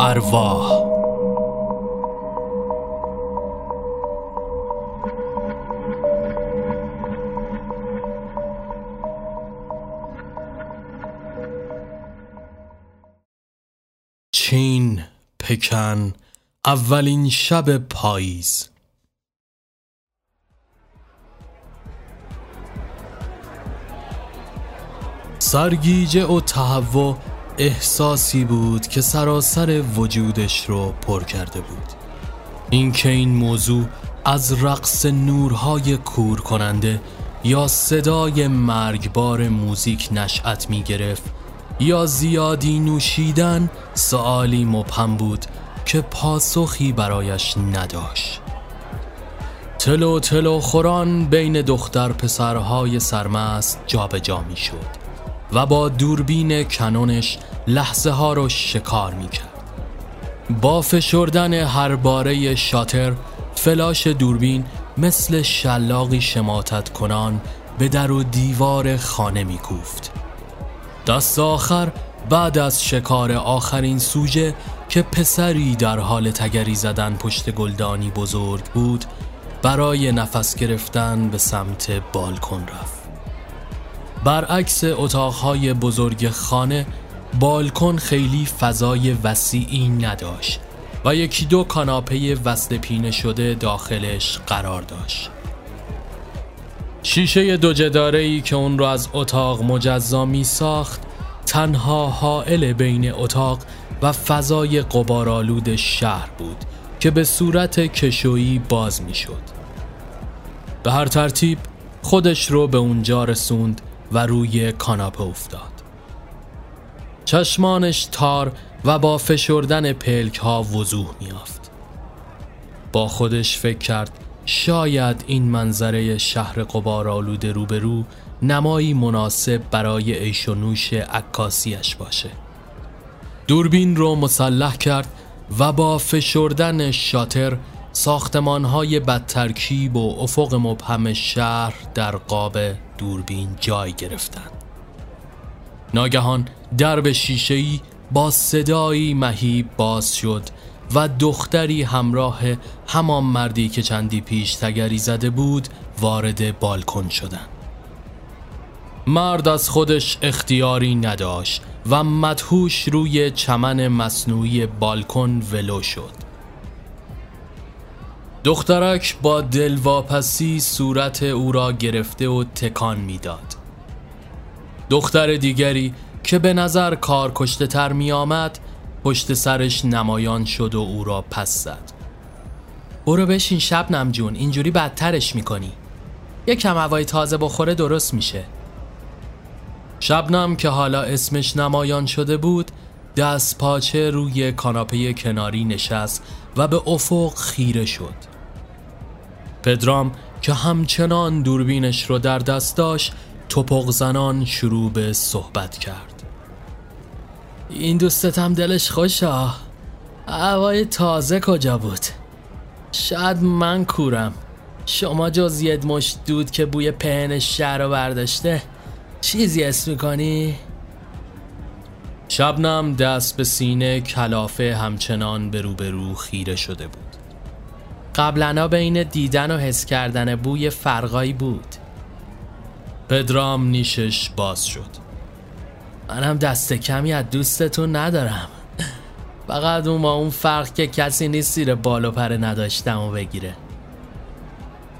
ارواح. چین پکن اولین شب پاییز. سرگیجه و تهوع احساسی بود که سراسر وجودش رو پر کرده بود. اینکه این موضوع از رقص نورهای کور کننده یا صدای مرگبار موزیک نشأت می گرفت یا زیادی نوشیدن سوالی مبهم بود که پاسخی برایش نداشت. تلو تلو خوران بین دختر پسرهای سرمست جابجا می شد و با دوربین کنونش لحظه ها رو شکار می کرد با فشردن هر باره شاتر فلاش دوربین مثل شلاقی شماتت کنان به در و دیوار خانه می کوفت. دست آخر بعد از شکار آخرین سوژه که پسری در حال تگری زدن پشت گلدانی بزرگ بود برای نفس گرفتن به سمت بالکن رفت برعکس اتاقهای بزرگ خانه بالکن خیلی فضای وسیعی نداشت و یکی دو کاناپه وصل پینه شده داخلش قرار داشت. شیشه دو ای که اون را از اتاق مجزا می ساخت تنها حائل بین اتاق و فضای قبارالود شهر بود که به صورت کشویی باز می شد به هر ترتیب خودش رو به اونجا رسوند و روی کاناپه افتاد. چشمانش تار و با فشردن پلک ها وضوح میافت با خودش فکر کرد شاید این منظره شهر قبار آلوده روبرو نمایی مناسب برای عیش و نوش عکاسیش باشه. دوربین رو مسلح کرد و با فشردن شاتر ساختمان های بدترکیب و افق مبهم شهر در قاب دوربین جای گرفتند. ناگهان درب شیشه‌ای با صدایی مهیب باز شد و دختری همراه همان مردی که چندی پیش تگری زده بود وارد بالکن شدند. مرد از خودش اختیاری نداشت و مدهوش روی چمن مصنوعی بالکن ولو شد. دخترک با دلواپسی صورت او را گرفته و تکان می‌داد. دختر دیگری که به نظر کار کشته تر می آمد پشت سرش نمایان شد و او را پس زد. برو بشین شب جون اینجوری بدترش می‌کنی. کم هوای تازه بخوره درست میشه. شبنم که حالا اسمش نمایان شده بود دست پاچه روی کاناپه کناری نشست و به افق خیره شد. پدرام که همچنان دوربینش رو در دست داشت توپق زنان شروع به صحبت کرد. این دوستتم دلش خوشه هوای تازه کجا بود؟ شاید من کورم. شما جز یه مشت دود که بوی پهن شهر رو برداشته چیزی اسم می‌کنی؟ شبنم دست به سینه کلافه همچنان به روبرو خیره شده بود. قبلنا بین دیدن و حس کردن بوی فرقایی بود. پدرام نیشش باز شد. منم دست کمی از دوستتون ندارم. فقط اون با اون فرق که کسی نیست زیر بال و پره نداشتم و بگیره.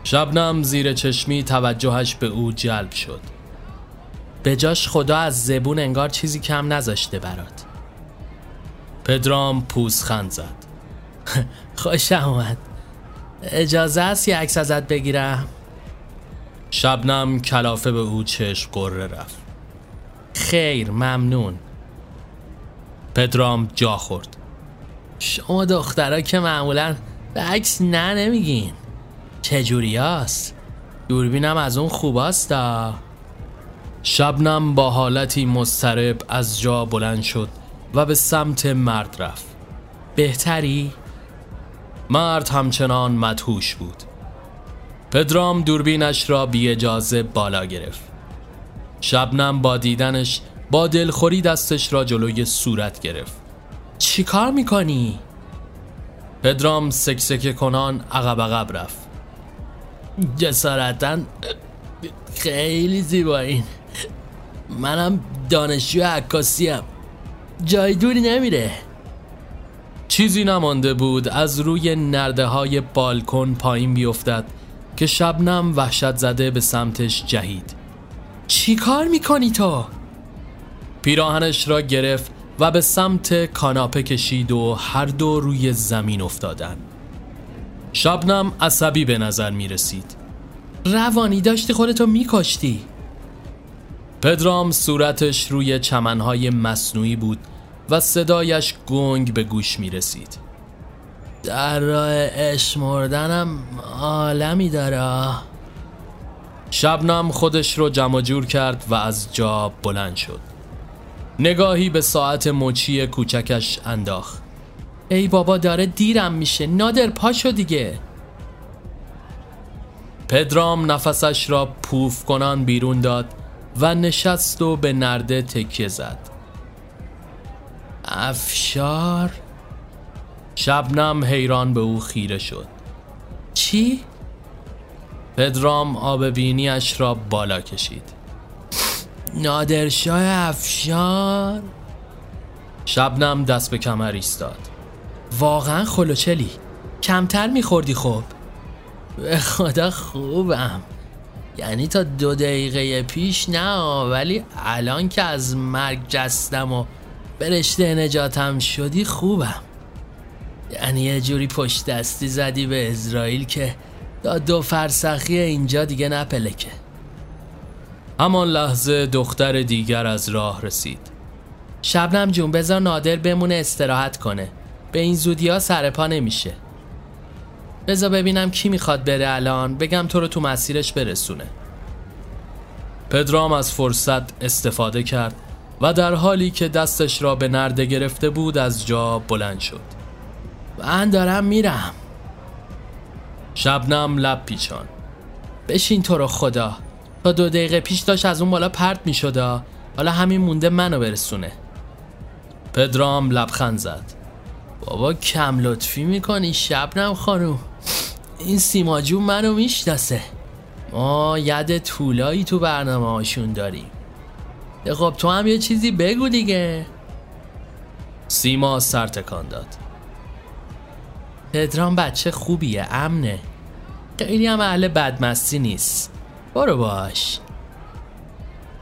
شبنم زیر چشمی توجهش به او جلب شد. به جاش خدا از زبون انگار چیزی کم نذاشته برات. پدرام پوزخند زد. خوشم اومد. اجازه است یه عکس ازت بگیرم؟ شبنم کلافه به او چشم قره رفت. خیر ممنون. پدرام جا خورد. شما دخترها که معمولا به عکس نه نمیگین. چجوری هست؟ دوربینم از اون خوباستا شبنم با حالتی مسترب از جا بلند شد و به سمت مرد رفت. بهتری؟ مرد همچنان مدهوش بود. پدرام دوربینش را بی اجازه بالا گرفت. شبنم با دیدنش با دلخوری دستش را جلوی صورت گرفت. چی کار می‌کنی؟ پدرام سکسکه کنان عقب عقب رفت. جسارتا خیلی زیبایین منم دانشجو عکاسی جای دوری نمیره. چیزی نمانده بود از روی نرده های بالکن پایین بیفتد که شبنم وحشت زده به سمتش جهید. چی کار می‌کنی تو؟ پیراهنش را گرفت و به سمت کاناپه کشید و هر دو روی زمین افتادن شبنم عصبی به نظر می رسید روانی داشتی خودتو میکشتی. پدرام صورتش روی چمنهای مصنوعی بود و صدایش گنگ به گوش می رسید در راه اش مردنم عالمی داره. شبنم خودش رو جمع جور کرد و از جا بلند شد. نگاهی به ساعت مچی کوچکش انداخت. ای بابا داره دیرم میشه. نادر پاشو دیگه. پدرام نفسش را پوف کنان بیرون داد و نشست و به نرده تکیه زد. افشار. شبنم حیران به او خیره شد. چی؟ پدرام آب بینیش را بالا کشید. نادرشاه افشار. شبنم دست به کمر ایستاد. واقعا خلوچلی. کمتر میخوردی خب به خدا خوبم. یعنی تا دو دقیقه پیش نه ولی الان که از مرگ جستم و به رشته نجاتم شدی خوبم. یعنی یه جوری پشت دستی زدی به اسرائیل که تا دو فرسخی اینجا دیگه نپلکه همان لحظه دختر دیگر از راه رسید. شبنم جون بذار نادر بمونه استراحت کنه. به این زودی ها سرپا نمیشه. بذار ببینم کی می‌خواد بره الان. بگم تو رو تو مسیرش برسونه. پدرام از فرصت استفاده کرد. و در حالی که دستش را به نرده گرفته بود از جا بلند شد. من دارم میرم. شبنم لب پیچان. بشین تو رو خدا. تا دو دقیقه پیش داشت از اون بالا پرت می‌شد. حالا همین مونده منو برسونه. پدرام لبخند زد. بابا کم لطفی می‌کنی شبنم خانوم. این سیماجون منو می‌شناسه. ما ید طولایی تو برنامه هاشون داریم. خب تو هم یه چیزی بگو دیگه. سیما سر تکان داد. پدرام بچه خوبیه امنه. خیلی هم اهل بدمستی نیست. برو باش.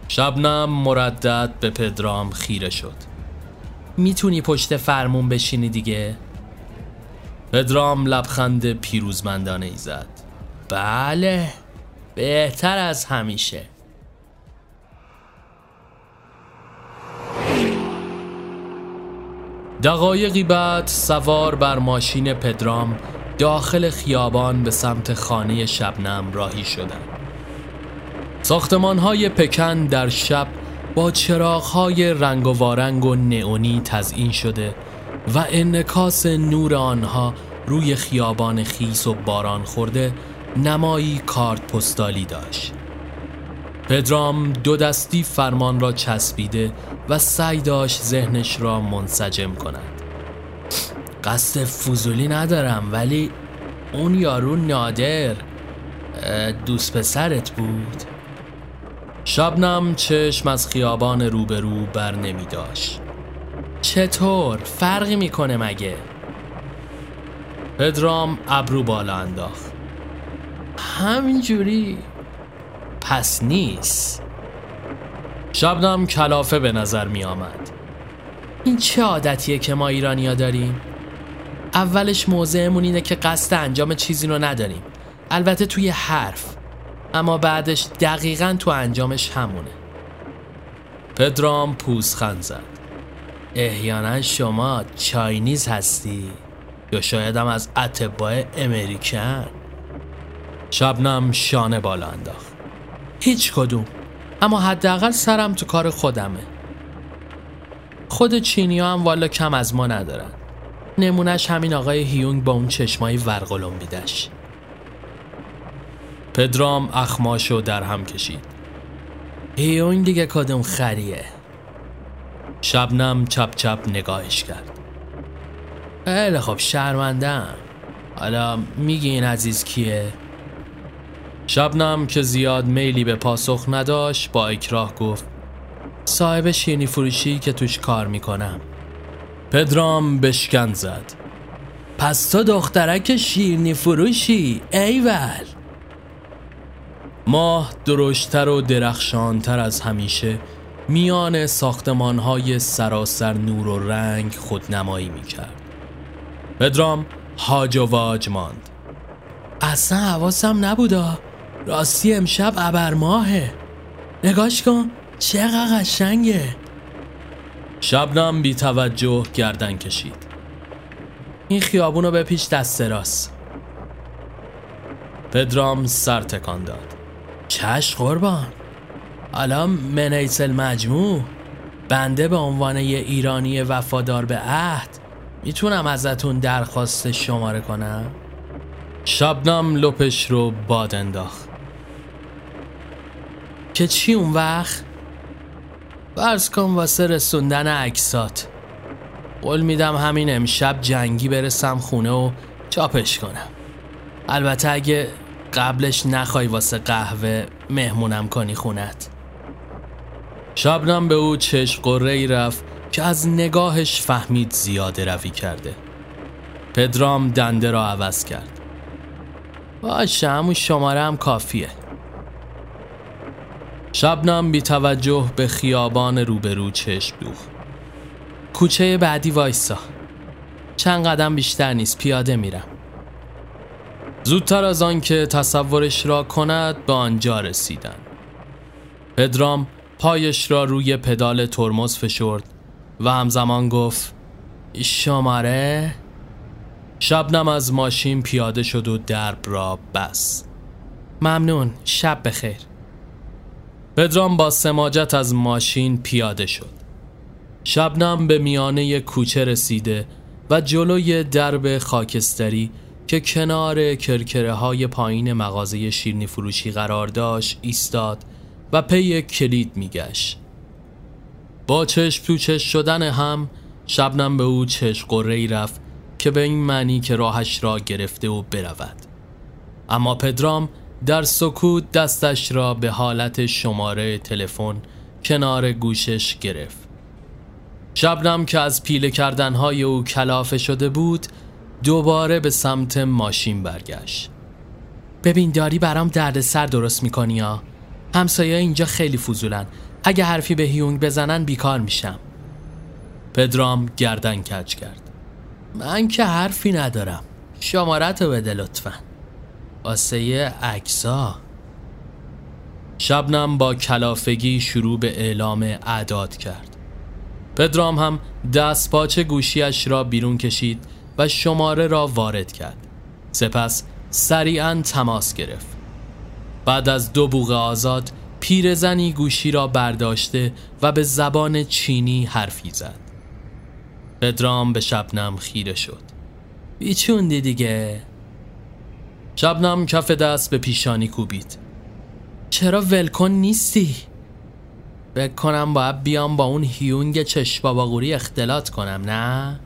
شبنم مردد به پدرام خیره شد. می‌تونی پشت فرمون بشینی دیگه؟ پدرام لبخند پیروزمندانه ای زد. بله بهتر از همیشه. دقایقی بعد سوار بر ماشین پدرام داخل خیابان به سمت خانه شبنم راهی شدند. ساختمان های پکن در شب با چراغ های رنگ و وارنگ و نئونی تزئین شده و انکاس نور آنها روی خیابان خیس و باران خورده نمایی کارت پستالی داشت پدرام دو دستی فرمان را چسبیده و سعی داشت ذهنش را منسجم کند. قصد فضولی ندارم ولی اون یارو نادر دوست پسرت بود. شبنم چشم از خیابان روبرو بر نمی داشت. چطور؟ فرقی می‌کنه مگه؟ پدرام ابرو بالا انداخت. همینجوری؟ پس نیست. شبنم کلافه به نظر می آمد. این چه عادتیه که ما ایرانیا داریم؟ اولش موضعمون اینه که قصد انجام چیزی رو نداریم. البته توی حرف. اما بعدش دقیقا تو انجامش همونه. پدرام پوزخند زد. احیانا شما چاینیز هستی؟ یا شایدم از اتباع امریکن؟ شبنم شانه بالا انداخت. هیچ کدوم. اما حداقل سرم تو کار خودمه. خود چینی هم والا کم از ما ندارن. نمونش همین آقای هیونگ با اون چشمایی ورقلم بیدش پدرام اخماشو در هم کشید. هیونگ دیگه کدوم خریه؟ شبنم چپ چپ نگاهش کرد. خیلی خب شرمندم حالا میگی این عزیز کیه؟ شبنم که زیاد میلی به پاسخ نداشت با اکراه گفت صاحب شیرنی فروشی که توش کار می‌کنم. پدرام بشکن زد. پس تو دخترک شیرنی فروشی ایول. ماه درشتر و درخشانتر از همیشه میان ساختمان های سراسر نور و رنگ خودنمایی می‌کرد. پدرام هاج و واج ماند. اصلا حواسم نبودا. راستی امشب ابر ماهه. نگاش کن چقدر قشنگه. شبنم بی توجه گردن کشید. این خیابونو به پیش دست راست. پدرام سر تکان داد. چش قربان. حالا منیس المجموع. بنده به عنوان یه ایرانی وفادار به عهد می‌تونم ازتون درخواست شماره کنم؟ شبنم لپش رو باد انداخت. که چی اون وقت؟ برز کن واسه رسوندن عکسات. قول میدم همین امشب جنگی برسم خونه و چاپش کنم. البته اگه قبلش نخوای واسه قهوه مهمونم کنی خونت. شبنم به او چشم قره ای رفت که از نگاهش فهمید زیاده روی کرده. پدرام دنده را عوض کرد. باشه همون شماره هم کافیه. شبنم بی توجه به خیابان روبرو چشم دوخت. کوچه بعدی وایسا. چند قدم بیشتر نیست پیاده میرم. زودتر از آن که تصورش را کند به آنجا رسیدن. پدرام پایش را روی پدال ترمز فشرد و همزمان گفت شماره؟ شبنم از ماشین پیاده شد و درب را بس ممنون شب بخیر. پدرام با سماجت از ماشین پیاده شد. شبنم به میانه کوچه رسیده و جلوی درب خاکستری که کنار کرکره های پایین مغازه شیرنی فروشی قرار داشت ایستاد و پی کلید میگشت. با چشم تو چشم شدن هم شبنم به او چشم قره رفت که به این معنی که راهش را گرفته و برود. اما پدرام در سکوت دستش را به حالت شماره تلفن کنار گوشش گرفت. شبنم که از پیله کردنهای او کلافه شده بود دوباره به سمت ماشین برگشت. ببین داری برام دردسر درست می‌کنی ها؟ همسایه اینجا خیلی فضولن. اگه حرفی به هیونگ بزنن بیکار میشم. پدرام گردن کج کرد. من که حرفی ندارم. شمارت رو بده لطفا. واسه اکسا شبنم با کلافگی شروع به اعلام اعداد کرد. پدرام هم دست پاچه گوشیش را بیرون کشید و شماره را وارد کرد. سپس سریعا تماس گرفت. بعد از دو بوغ آزاد پیرزنی گوشی را برداشته و به زبان چینی حرفی زد. پدرام به شبنم خیره شد. بیچوندی دیگه؟ شبنم کف دست به پیشانی کوبید. چرا ولکن نیستی؟ بکنم باید بیام با اون هیونگ چشباباغوری اختلاط کنم نه؟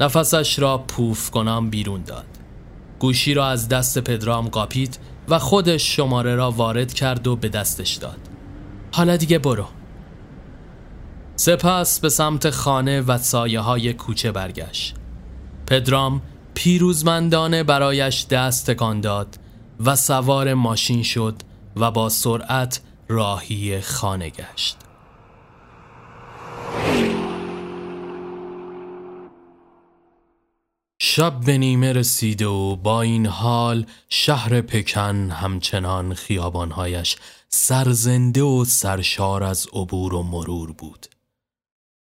نفسش را پوف کنم بیرون داد. گوشی را از دست پدرام قاپید و خودش شماره را وارد کرد و به دستش داد. حالا دیگه برو. سپس به سمت خانه و سایه های کوچه برگشت. پدرام پیروزمندانه برایش دست تکان داد و سوار ماشین شد و با سرعت راهی خانه گشت. شب به نیمه رسیده و با این حال شهر پکن همچنان خیابانهایش سرزنده و سرشار از عبور و مرور بود.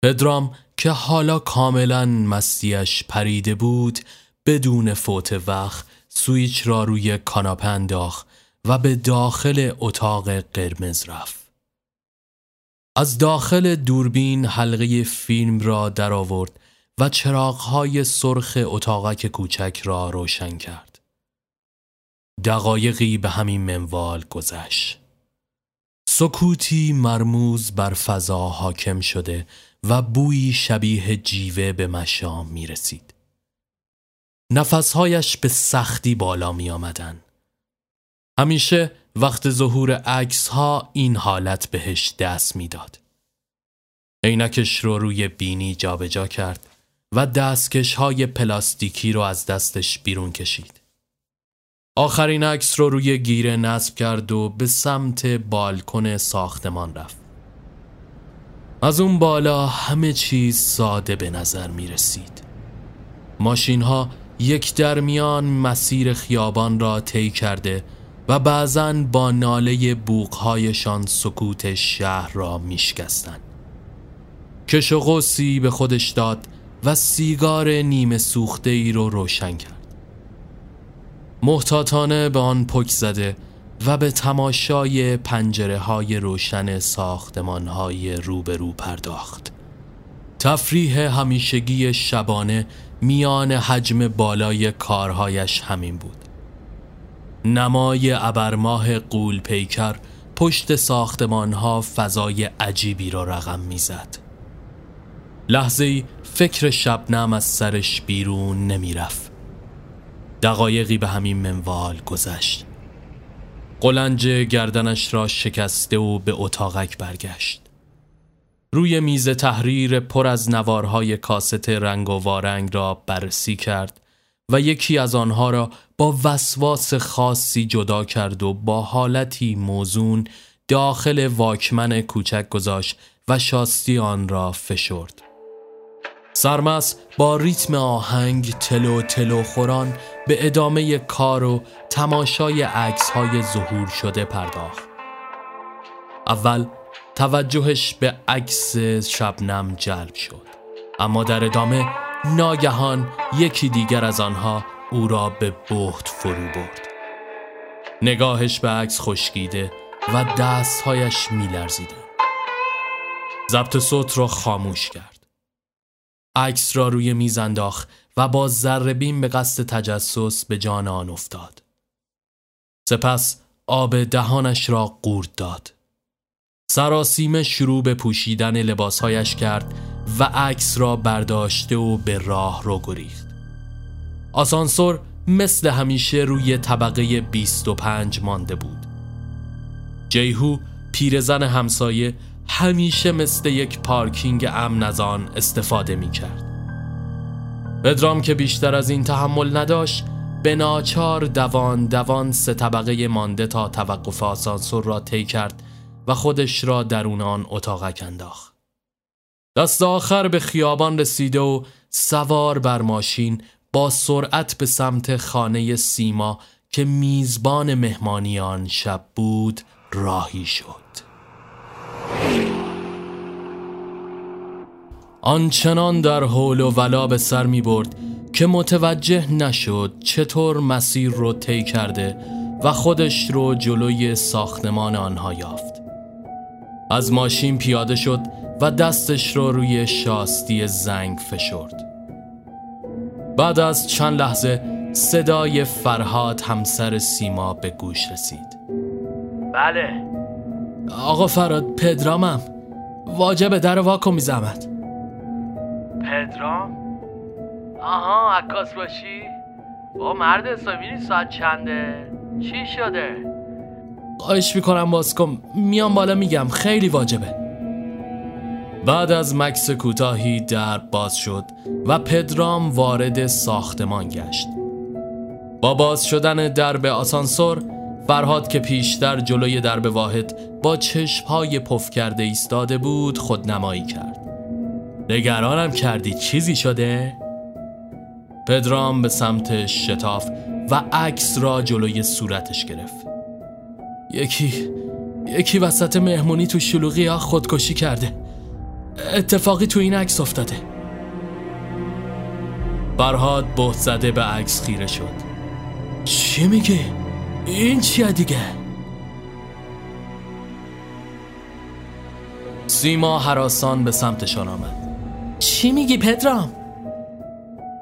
پدرام که حالا کاملا مستیش پریده بود بدون فوت وقت سویچ را روی کاناپه انداخت و به داخل اتاق قرمز رفت. از داخل دوربین حلقه فیلم را درآورد و چراغهای سرخ اتاقک کوچک را روشن کرد. دقایقی به همین منوال گذشت. سکوتی مرموز بر فضا حاکم شده و بویی شبیه جیوه به مشام می رسید. نفسهایش به سختی بالا می آمدن. همیشه وقت ظهور عکس ها این حالت بهش دست می‌داد. عینکش رو روی بینی جابجا جا کرد و دستکش های پلاستیکی رو از دستش بیرون کشید. آخرین عکس رو روی گیره نصب کرد و به سمت بالکن ساختمان رفت. از اون بالا همه چیز ساده به نظر می رسید. ماشین ها یک درمیان مسیر خیابان را طی کرده و بعضا با ناله بوقهایشان سکوت شهر را میشکستند. کش و قوسی به خودش داد و سیگار نیمه سوخته ای رو روشن کرد. محتاطانه به آن پک زده و به تماشای پنجره های روشن ساختمان های روبرو پرداخت. تفریح همیشگی شبانه میان حجم بالای کارهایش همین بود. نمای ابرماه قول پیکر پشت ساختمان ها فضای عجیبی را رقم می‌زد. لحظه فکر شبنم از سرش بیرون نمی‌رفت. دقایقی به همین منوال گذشت. قلنج گردنش را شکسته و به اتاقک برگشت. روی میز تحریر پر از نوارهای کاست رنگ و وارنگ را بررسی کرد و یکی از آنها را با وسواس خاصی جدا کرد و با حالتی موزون داخل واکمن کوچک گذاشت و شاستی آن را فشرد. سرمس با ریتم آهنگ تلو تلو خوران به ادامه کار و تماشای عکس های ظهور شده پرداخت. اول توجهش به عکس شبنم جلب شد. اما در ادامه ناگهان یکی دیگر از آنها او را به بهت فرو برد. نگاهش به عکس خشکیده و دستهایش میلرزیده ضبط صوت را خاموش کرد. عکس را روی میز انداخت و با ذره به قصد تجسس به جان آن افتاد. سپس آب دهانش را قورت داد. سراسیمه شروع به پوشیدن لباسهایش کرد و عکس را برداشته و به راه رو گریخت. آسانسور مثل همیشه روی طبقه 25 مانده بود. جیهو پیرزن همسایه همیشه مثل یک پارکینگ امن از آن استفاده می کرد پدرام که بیشتر از این تحمل نداشت به ناچار دوان دوان سه طبقه مانده تا توقف آسانسور را طی کرد و خودش را درون آن اتاقک انداخت. دست آخر به خیابان رسیده و سوار بر ماشین با سرعت به سمت خانه سیما که میزبان مهمانیان شب بود راهی شد. آنچنان در حول و ولا به سر می برد که متوجه نشد چطور مسیر رو طی کرده و خودش رو جلوی ساختمان آنها یافت. از ماشین پیاده شد و دستش رو روی شاستی زنگ فشرد بعد از چند لحظه صدای فرهاد همسر سیما به گوش رسید بله آقا فراد پدرامم واجب در واکو میزمد پدرام؟ آها عکاس باشی؟ با مرد حسابی ساعت چنده؟ چی شده؟ خواهش می‌کنم باز کن میام بالا میگم خیلی واجبه. بعد از مکس کوتاهی در باز شد و پدرام وارد ساختمان گشت. با باز شدن درب آسانسور فرهاد که پیشتر جلوی درب واحد با چشمهای پف کرده ایستاده بود خودنمایی کرد. نگرانم کردی چیزی شده؟ پدرام به سمت شتاف و عکس را جلوی صورتش گرفت. یکی یکی وسط مهمونی تو شلوغی ها خودکشی کرده اتفاقی تو این عکس افتاده برهاد بهت زده به عکس خیره شد چی میگه؟ این چیه دیگه؟ سیما حراسان به سمتشان آمد چی میگی پدرام؟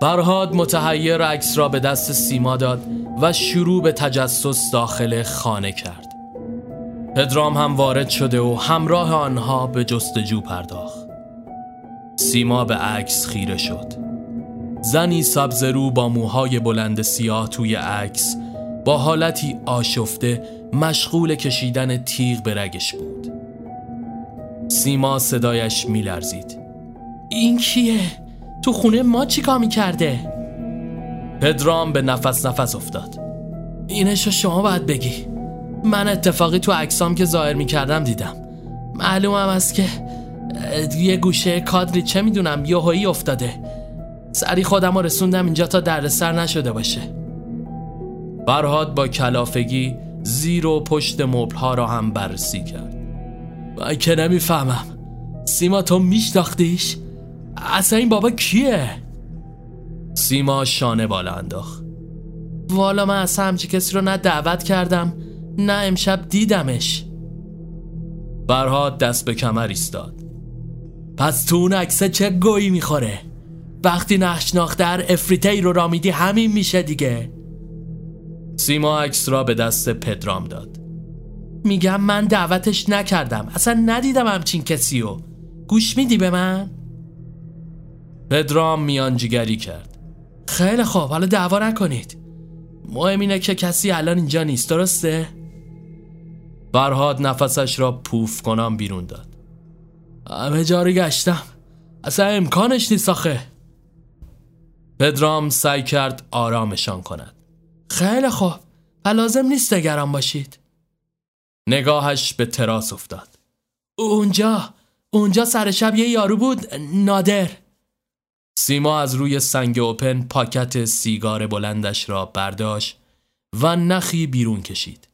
برهاد متحیر عکس را به دست سیما داد و شروع به تجسس داخل خانه کرد پدرام هم وارد شده و همراه آنها به جستجو پرداخت. سیما به عکس خیره شد. زنی سبزرو با موهای بلند سیاه توی عکس با حالتی آشفته مشغول کشیدن تیغ به رگش بود. سیما صدایش میلرزید. این کیه؟ تو خونه ما چیکار می‌کرده؟ پدرام به نفس نفس افتاد. اینشو شما باید بگی. من اتفاقی تو عکسام که ظاهر می‌کردم دیدم. معلومم است که یه گوشه کادری چه می‌دونم یهویی افتاده. سری خودم رسوندم اینجا تا دردسر نشده باشه. فرهاد با کلافگی زیر و پشت مبلها را هم بررسی کرد. من که نمی‌فهمم. سیما تو میشناختیش؟ اصلا این بابا کیه؟ سیما شانه بالا انداخت. والا من اصلا همچی کسی رو نه دعوت کردم نه امشب دیدمش. فرهاد دست به کمر ایستاد. پس تو اون عکسه چه گویی می‌خوره؟ وقتی نشناختر افریتی رو رامیدی همین میشه دیگه. سیما عکس را به دست پدرام داد. میگم من دعوتش نکردم. اصلا ندیدم همچین کسی رو. گوش میدی به من؟ پدرام میانجیگری کرد. خیلی خوب حالا دعوا نکنید. مهم اینه که کسی الان اینجا نیست درسته؟ فرهاد نفسش را پوف کنم بیرون داد. همه جاری گشتم. اصلا امکانش نیست آخه. پدرام سعی کرد آرامشان کند. خیلی خوب. لازم نیست نگران باشید. نگاهش به تراس افتاد. اونجا اونجا سر شب یه یارو بود نادر. سیما از روی سنگ اوپن پاکت سیگار بلندش را برداشت و نخی بیرون کشید.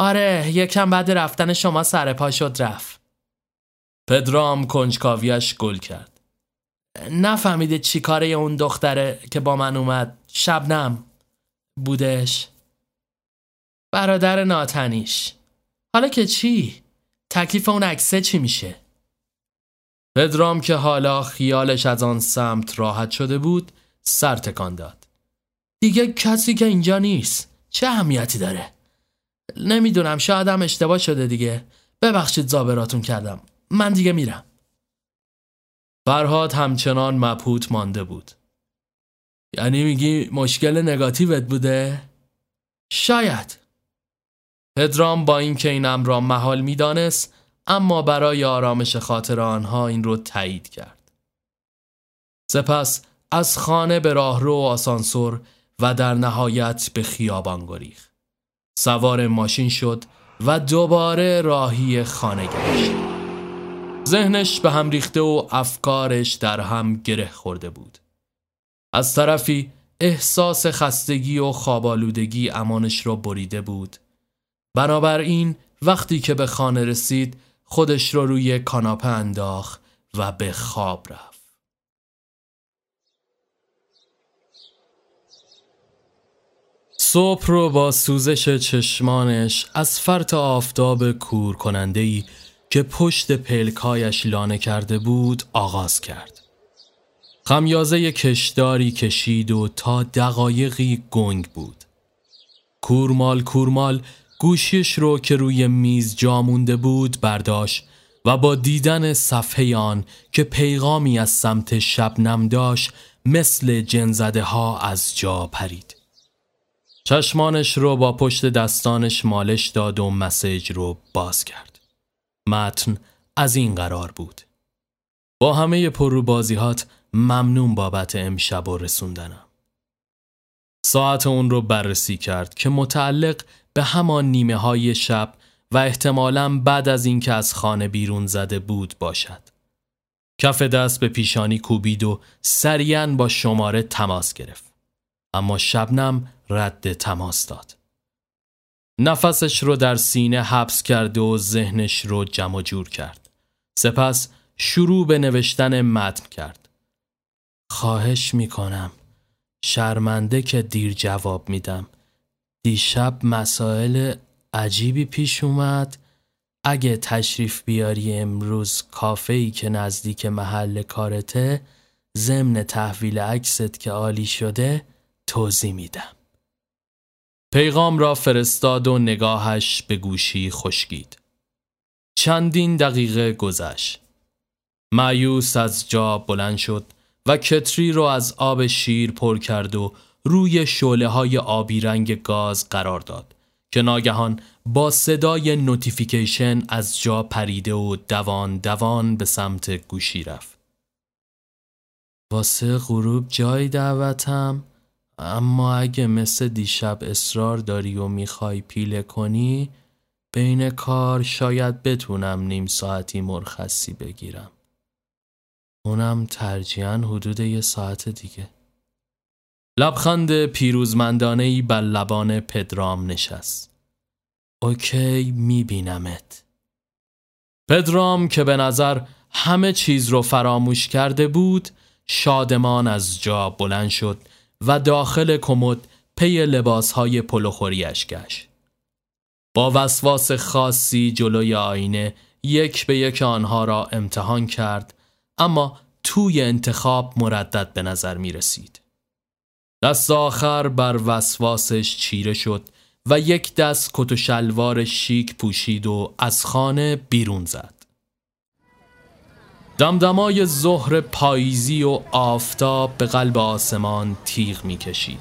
آره یکم بعد رفتن شما سر پا شد رفت. پدرام کنجکاویش گل کرد. نفهمیده چی کاره اون دختره که با من اومد. شبنم بودش. برادر ناتنیش. حالا که چی؟ تکلیف اون عکسه چی میشه؟ پدرام که حالا خیالش از آن سمت راحت شده بود سر تکان داد. دیگه کسی که اینجا نیست. چه اهمیتی داره؟ نمی‌دونم شایدم اشتباه شده دیگه. ببخشید زابراتون کردم. من دیگه میرم. فرهاد همچنان مبهوت مانده بود. یعنی میگی مشکل نگاتیوت بوده؟ شاید. پدرام با اینکه این را محال می‌دانست اما برای آرامش خاطر آنها این رو تایید کرد. سپس از خانه به راهرو و آسانسور و در نهایت به خیابان گریخت. سوار ماشین شد و دوباره راهی خانه گشت. ذهنش به هم ریخته و افکارش در هم گره خورده بود. از طرفی احساس خستگی و خوابالودگی امانش را بریده بود. بنابراین وقتی که به خانه رسید خودش را روی کاناپه انداخت و به خواب رفت. صبح رو با سوزش چشمانش از فرط آفتاب کور کنندهی که پشت پلکایش لانه کرده بود آغاز کرد. خمیازه کشداری کشید و تا دقایقی گنگ بود. کورمال کورمال گوشیش رو که روی میز جا مونده بود برداشت و با دیدن صفحه آن که پیغامی از سمت شبنم داشت مثل جنزده ها از جا پرید. چشمانش رو با پشت دستانش مالش داد و مسیج رو باز کرد. متن از این قرار بود. با همه پروبازیهات ممنون بابت امشب و رسوندنم. ساعت اون رو بررسی کرد که متعلق به همان نیمه های شب و احتمالا بعد از اینکه از خانه بیرون زده بود باشد. کف دست به پیشانی کوبید و سریعا با شماره تماس گرفت. اما شبنم رد تماس داد. نفسش رو در سینه حبس کرد و ذهنش رو جمع جور کرد. سپس شروع به نوشتن متن کرد. خواهش می‌کنم. شرمنده که دیر جواب میدم. دیشب مسائل عجیبی پیش اومد اگه تشریف بیاری امروز کافه ای که نزدیک محل کارته ضمن تحویل عکست که عالی شده توضیح میدم پیغام را فرستاد و نگاهش به گوشی خشکید. چندین دقیقه گذشت. مأیوس از جا بلند شد و کتری رو از آب شیر پر کرد و روی شعله های آبی رنگ گاز قرار داد که ناگهان با صدای notification از جا پریده و دوان دوان به سمت گوشی رفت. واسه غروب جای دعوتم؟ اما اگه مثل دیشب اصرار داری و می‌خوای پیله کنی بین کار شاید بتونم نیم ساعتی مرخصی بگیرم. اونم ترجیحاً حدود یه ساعت دیگه. لبخند پیروزمندانه ای بر لبان پدرام نشست. اوکی میبینمت. پدرام که به نظر همه چیز رو فراموش کرده بود شادمان از جا بلند شد و داخل کمد پی لباسهای پلوخوریش گشت. با وسواس خاصی جلوی آینه یک به یک آنها را امتحان کرد اما توی انتخاب مردد به نظر می رسید. دست آخر بر وسواسش چیره شد و یک دست کت و شلوار شیک پوشید و از خانه بیرون زد. دمدمای ظهر پاییزی و آفتاب به قلب آسمان تیغ می کشید.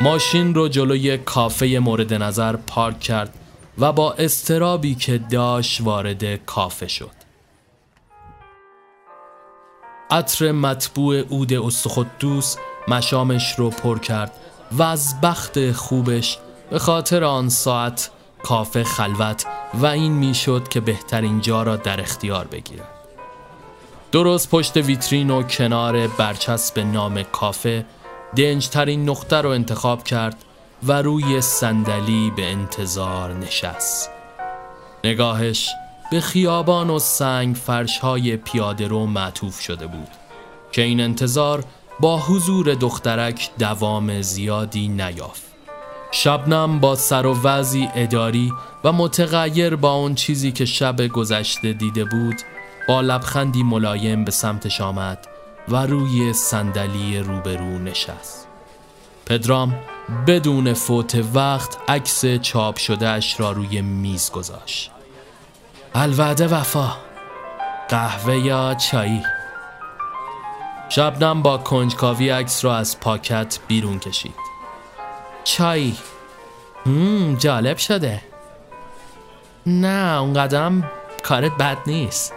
ماشین رو جلوی کافه مورد نظر پارک کرد و با استرابی که داشت وارد کافه شد. عطر مطبوع عود استخدوس مشامش رو پر کرد و از بخت خوبش به خاطر آن ساعت کافه خلوت و این می‌شد که بهترین جا را در اختیار بگیرد. درست پشت ویترین و کنار برچسب نام کافه دنجترین نقطه رو انتخاب کرد و روی صندلی به انتظار نشست. نگاهش به خیابان و سنگ فرشهای پیاده رو معطوف شده بود که این انتظار با حضور دخترک دوام زیادی نیافت. شبنم با سر و وضعی اداری و متغیر با اون چیزی که شب گذشته دیده بود با لبخندی ملایم به سمتش آمد و روی صندلی روبرو نشست. پدرام بدون فوت وقت عکس چاپ شده اش را روی میز گذاشت. الوعده وفا قهوه یا چایی؟ شبنم با کنجکاوی عکس را از پاکت بیرون کشید. چای هم جالب شده. نه اونقدرم کارت بد نیست.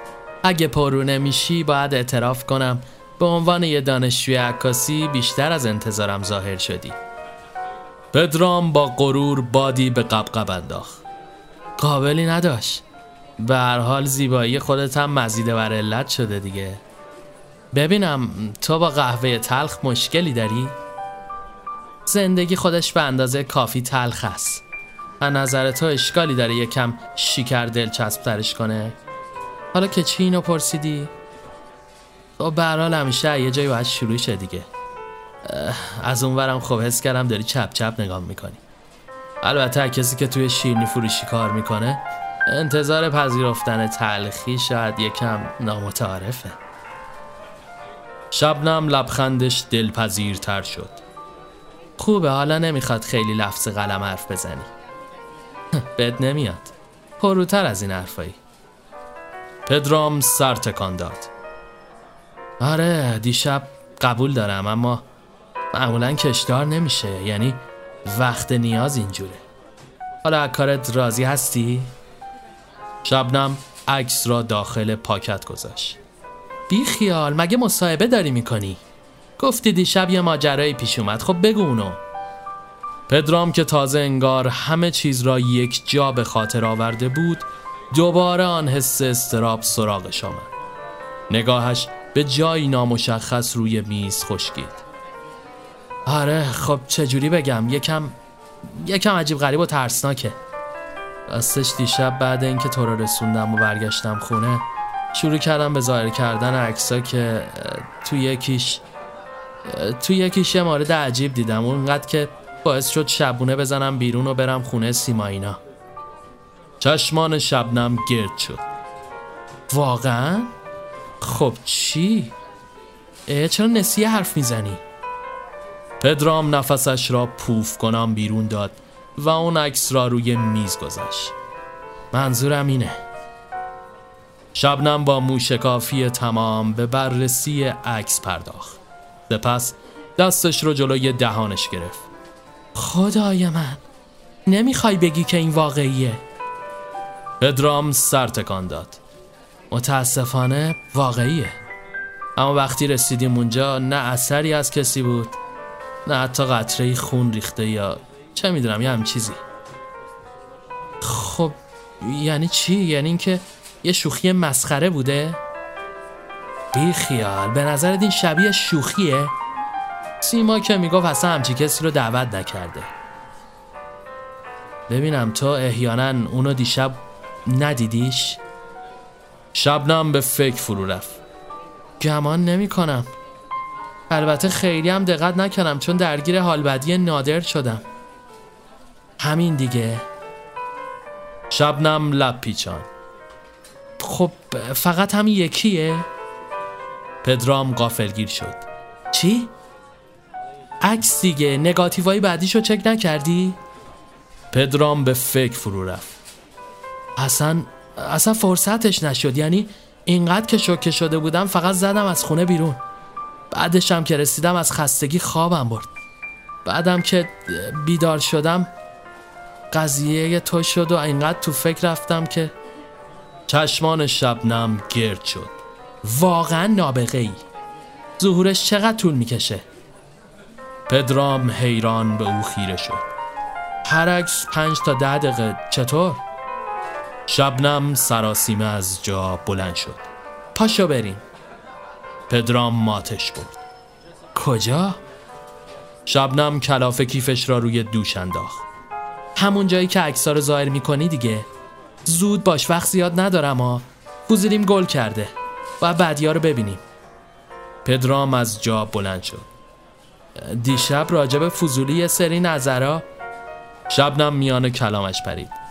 اگه پررو نمیشی باید اعتراف کنم. به عنوان یه دانشجوی عکاسی بیشتر از انتظارم ظاهر شدی. پدرام با غرور بادی به غبغب انداخت. قابلی نداشت. به هر حال زیبایی خودت هم مزید بر علت شده دیگه. ببینم تو با قهوه تلخ مشکلی داری؟ زندگی خودش به اندازه کافی تلخ است. از نظر تو اشکالی داره یکم شیکر دلچسب ترش کنه؟ حالا که چی اینو پرسیدی؟ تو به حال همیشه یه جایی باید شروع شه دیگه. از اونورم خب حس کردم داری چپ چپ نگاه می‌کنی. البته کسی که توی شیرنی فروشی کار می‌کنه انتظار پذیرفتن تلخی شاید یکم نامتعارفه. شبنم لبخندش دلپذیرتر شد. خوبه حالا نمی‌خواد خیلی لفظ قلم حرف بزنی. بد نمیاد. پروتر از این حرفایی. پدرام سر تکان داد آره دیشب قبول دارم اما معمولا کشدار نمیشه یعنی وقت نیاز اینجوره حالا کارت راضی هستی؟ شبنم عکس را داخل پاکت گذاشت بی خیال مگه مصاحبه داری می‌کنی؟ گفتی دیشب یه ماجرایی پیش اومد خب بگو اونو پدرام که تازه انگار همه چیز را یک جا به خاطر آورده بود دوباره آن حس استراب سراغش آمد. نگاهش به جایی نامشخص روی میز خشکید. آره خب چجوری بگم؟ یکم یکم عجیب غریب و ترسناکه. راستش دیشب بعد اینکه تو رو رسوندم و برگشتم خونه شروع کردم به ظاهر کردن عکسا که تو یکیش تو یکیش یه مورد عجیب دیدم. اونقدر که باعث شد شبونه بزنم بیرون و برم خونه سیماینا چشمان شبنم گرد شد واقعا؟ خب چی؟ چرا نسیه حرف می‌زنی؟ پدرام نفسش را پوف کنم بیرون داد و اون عکس را روی میز گذاشت منظورم اینه شبنم با موشکافی تمام به بررسی عکس پرداخت سپس دستش رو جلوی دهانش گرفت خدای من نمی‌خوای بگی که این واقعیه پدرام سر تکان داد متاسفانه واقعیه اما وقتی رسیدیم اونجا نه اثری از کسی بود نه حتی قطره خون ریخته یا چه می‌دونم یه هم چیزی خب یعنی چی؟ یعنی اینکه یه شوخی مسخره بوده؟ بی خیال به نظر این شبیه شوخیه؟ سیما که می‌گفت اصلا همچی کسی رو دعوت نکرده ببینم تو احیانا اونو دیشب ندیدیش؟ شبنم به فکر فرو رفت. گمان نمی کنم. البته خیلی هم دقت نکردم چون درگیر حال بدی نادر شدم. همین دیگه. شبنم لب پیچان. خب فقط همین یکیه؟ پدرام قافلگیر شد. چی؟ عکس دیگه نگاتیوهای بعدیشو چک نکردی؟ پدرام به فکر فرو رفت. اصلا اصلا فرصتش نشد. یعنی اینقدر که شوکه شده بودم فقط زدم از خونه بیرون. بعدشم که رسیدم از خستگی خوابم برد. بعدم که بیدار شدم قضیه تو شد و اینقدر تو فکر رفتم که چشمان شبنم گرد شد. واقعا نابغه ای ظهورش چقدر طول می‌کشه؟ پدرام حیران به او خیره شد. هر عکس پنج تا ده دقیقه. چطور؟ شبنم سراسیمه از جا بلند شد. پاشو بریم. پدرام ماتش برد. کجا؟ شبنم کلاف کیفش را روی دوش انداخت. همون جایی که عکس‌ها رو ظاهر می‌کنی دیگه. زود باش وقت زیاد ندارم ها فوزیلیم گل کرده. و بعدیا رو ببینیم. پدرام از جا بلند شد. دیشب راجب فضولی یه سری نظرها شبنم میان کلامش پرید.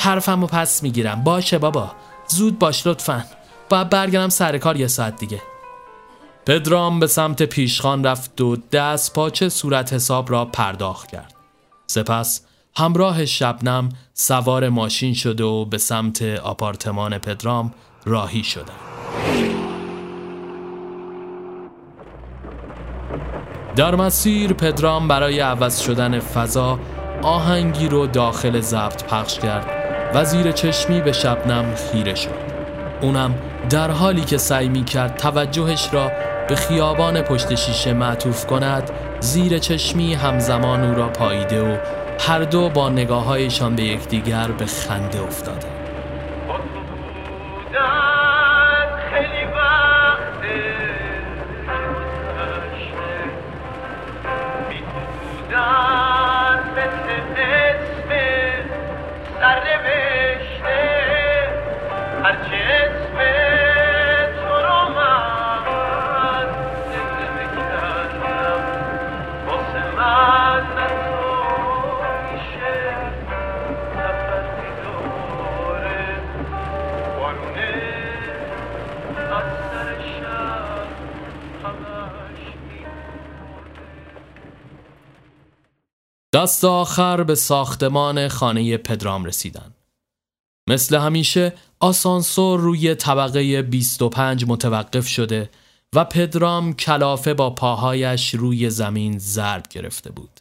حرفمو پس می‌گیرم. باشه بابا. زود باش لطفا. باید برگردم سر کار یه ساعت دیگه. پدرام به سمت پیشخان رفت و دست پاچه صورت حساب را پرداخت کرد. سپس همراه شبنم سوار ماشین شده و به سمت آپارتمان پدرام راهی شدن در مسیر پدرام برای عوض شدن فضا آهنگی رو داخل ضبط پخش کرد. و زیر چشمی به شبنم خیره شد. اونم در حالی که سعی می کرد توجهش را به خیابان پشت شیشه معطوف کند زیر چشمی همزمان او را پاییده و هر دو با نگاه هایشان به یکدیگر به خنده افتاده دست آخر به ساختمان خانه پدرام رسیدن. مثل همیشه آسانسور روی طبقه 25 متوقف شده و پدرام کلافه با پاهایش روی زمین ضرب گرفته بود.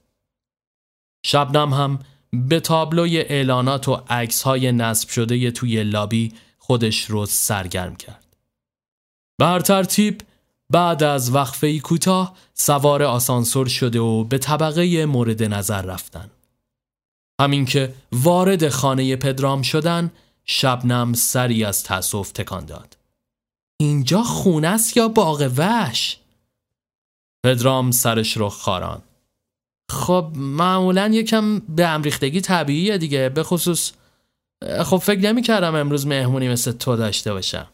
شبنم هم به تابلوی اعلانات و عکس های نصب شده توی لابی خودش رو سرگرم کرد. بر ترتیب بعد از وقفه کوتاه سوار آسانسور شده و به طبقه مورد نظر رفتن. همین که وارد خانه پدرام شدن شبنم سری از تأسف تکان داد. اینجا خونه است یا باغ وحش؟ پدرام سرش رو خاران. خب معمولا یکم به امریختگی طبیعیه دیگه به خصوص خب فکر نمی کردم امروز مهمونی مثل تو داشته باشم.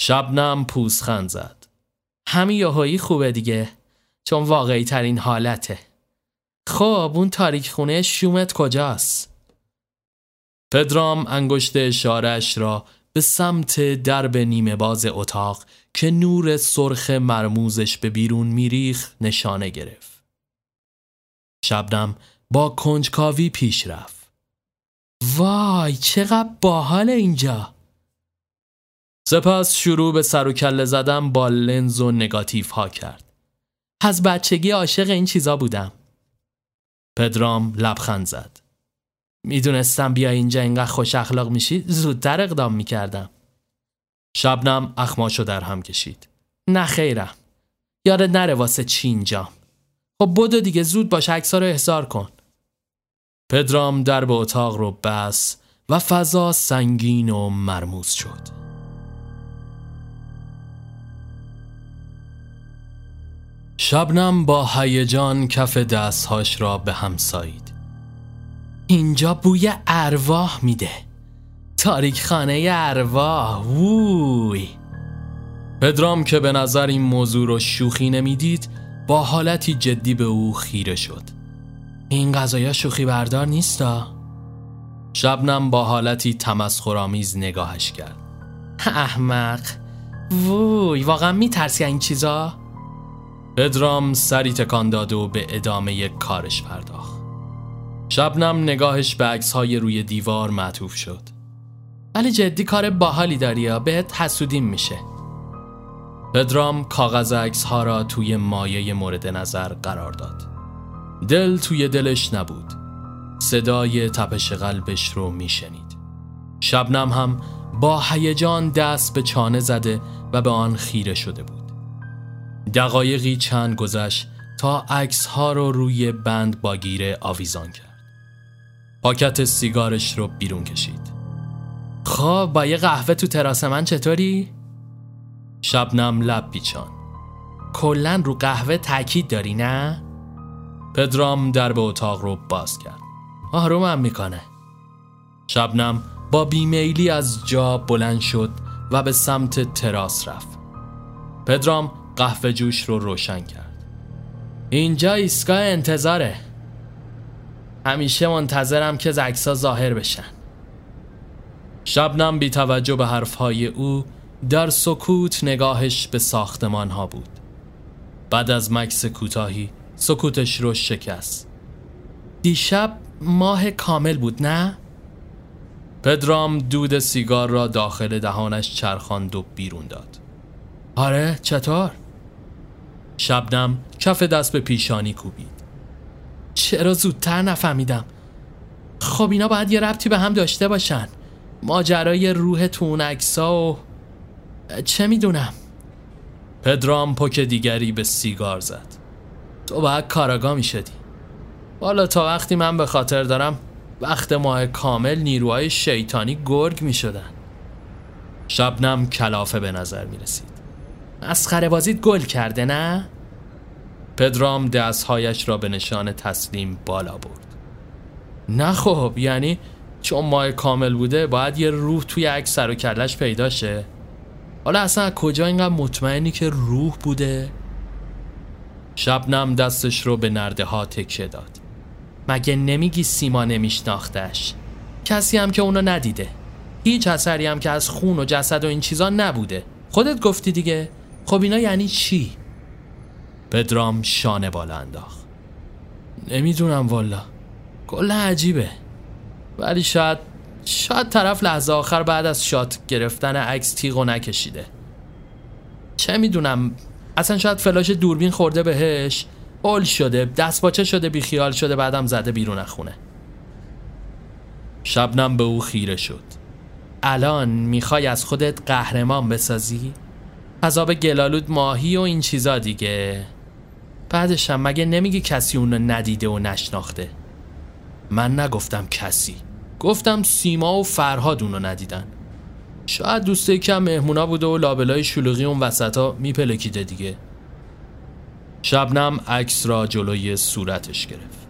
شبنم پوزخند زد همین یاهایی خوبه دیگه چون واقعی ترین حالته خب اون تاریک خونه شومت کجاست؟ پدرام انگشت اشارش را به سمت درب نیمه باز اتاق که نور سرخ مرموزش به بیرون میریخ نشانه گرفت. شبنم با کنجکاوی پیش رفت. وای چقدر باحال اینجا سپس شروع به سر و کله زدن با لنز و نگاتیف ها کرد. از بچگی عاشق این چیزا بودم. پدرام لبخند زد. می‌دونستم بیا اینجا اینقدر خوش اخلاق میشی زودتر اقدام می‌کردم. شبنم اخماشو در هم کشید. نه خیرم. یاره نره واسه چی اینجام. خب بدو دیگه زود باش عکسا رو احضار کن. پدرام در به اتاق رو بس و فضا سنگین و مرموز شد. شبنم با هیجان کف دستهاش را به هم سایید. اینجا بوی ارواح میده. تاریک خانه ارواح ووی. پدرام که به نظر این موضوع رو شوخی نمی‌دید با حالتی جدی به او خیره شد. این غذایا شوخی بردار نیستا؟ شبنم با حالتی تمسخرآمیز نگاهش کرد. احمق ووی واقعا میترسی این چیزا؟ پدرام سری تکان داد و به ادامه کارش پرداخت. شبنم نگاهش به عکس های روی دیوار معطوف شد. ولی جدی کار باحالی داری بهت حسودیم میشه. پدرام کاغذ عکس ها را توی مایه مورد نظر قرار داد. دل توی دلش نبود. صدای تپش قلبش رو میشنید. شبنم هم با هیجان دست به چانه زده و به آن خیره شده بود. دقایقی چند گذشت تا عکس ها رو روی بند باگیره آویزان کرد. پاکت سیگارش رو بیرون کشید. خب با یه قهوه تو تراس من چطوری؟ شبنم لب پیچان. کلا رو قهوه تاکید داری نه؟ پدرام در به اتاق رو باز کرد. آرومم می‌کنه. شبنم با بیمیلی از جا بلند شد و به سمت تراس رفت. پدرام قهوه جوش رو روشن کرد. اینجا ایستگاه انتظاره. همیشه منتظرم که زکسا ظاهر بشن. شبنم بی توجه به حرفهای او در سکوت نگاهش به ساختمان ها بود. بعد از مکس کوتاهی سکوتش رو شکست. دیشب ماه کامل بود نه؟ پدرام دود سیگار را داخل دهانش چرخاند و بیرون داد. آره چطور؟ شبنم کف دست به پیشانی کوبید. چرا زودتر نفهمیدم. خب اینا باید یه ربطی به هم داشته باشن. ماجرای روح تو اون و چه می‌دونم. پدرام پک دیگری به سیگار زد. تو باید کاراگاه می‌شدی. حالا تا وقتی من به خاطر دارم وقت ماه کامل نیروهای شیطانی گرگ می‌شدن. شبنم کلافه به نظر می‌رسید. مسخره بازیت گل کرده نه؟ پدرام دستهایش را به نشان تسلیم بالا برد. نه خب یعنی چون ماه کامل بوده باید یه روح توی عکس سر و کلش پیدا شه. حالا اصلا کجا اینقدر مطمئنی که روح بوده؟ شبنم دستش رو به نرده ها تکیه داد. مگه نمیگی سیما نمیشناختش؟ کسی هم که اونو ندیده. هیچ اثری هم که از خون و جسد و این چیزا نبوده. خودت گفتی دیگه. خب اینا یعنی چی؟ پدرام شانه بالا انداخت. نمی‌دونم والا. کلا عجیبه. ولی شاید شاید طرف لحظه آخر بعد از شات گرفتن عکس تیغو نکشیده. چه می‌دونم. اصلا شاید فلاش دوربین خورده بهش. اول شده دست باچه شده بیخیال شده بعدم زده بیرون خونه. شبنم به او خیره شد. الان می‌خوای از خودت قهرمان بسازی؟ عذاب گلالود ماهی و این چیزا دیگه. بعدشم مگه نمیگی کسی اونو ندیده و نشناخته؟ من نگفتم کسی. گفتم سیما و فرهاد اونو ندیدن. شاید دوسته کم مهمونا بوده و لابلای شلوغی اون وسطا میپلکیده دیگه. شبنم عکس را جلوی صورتش گرفت.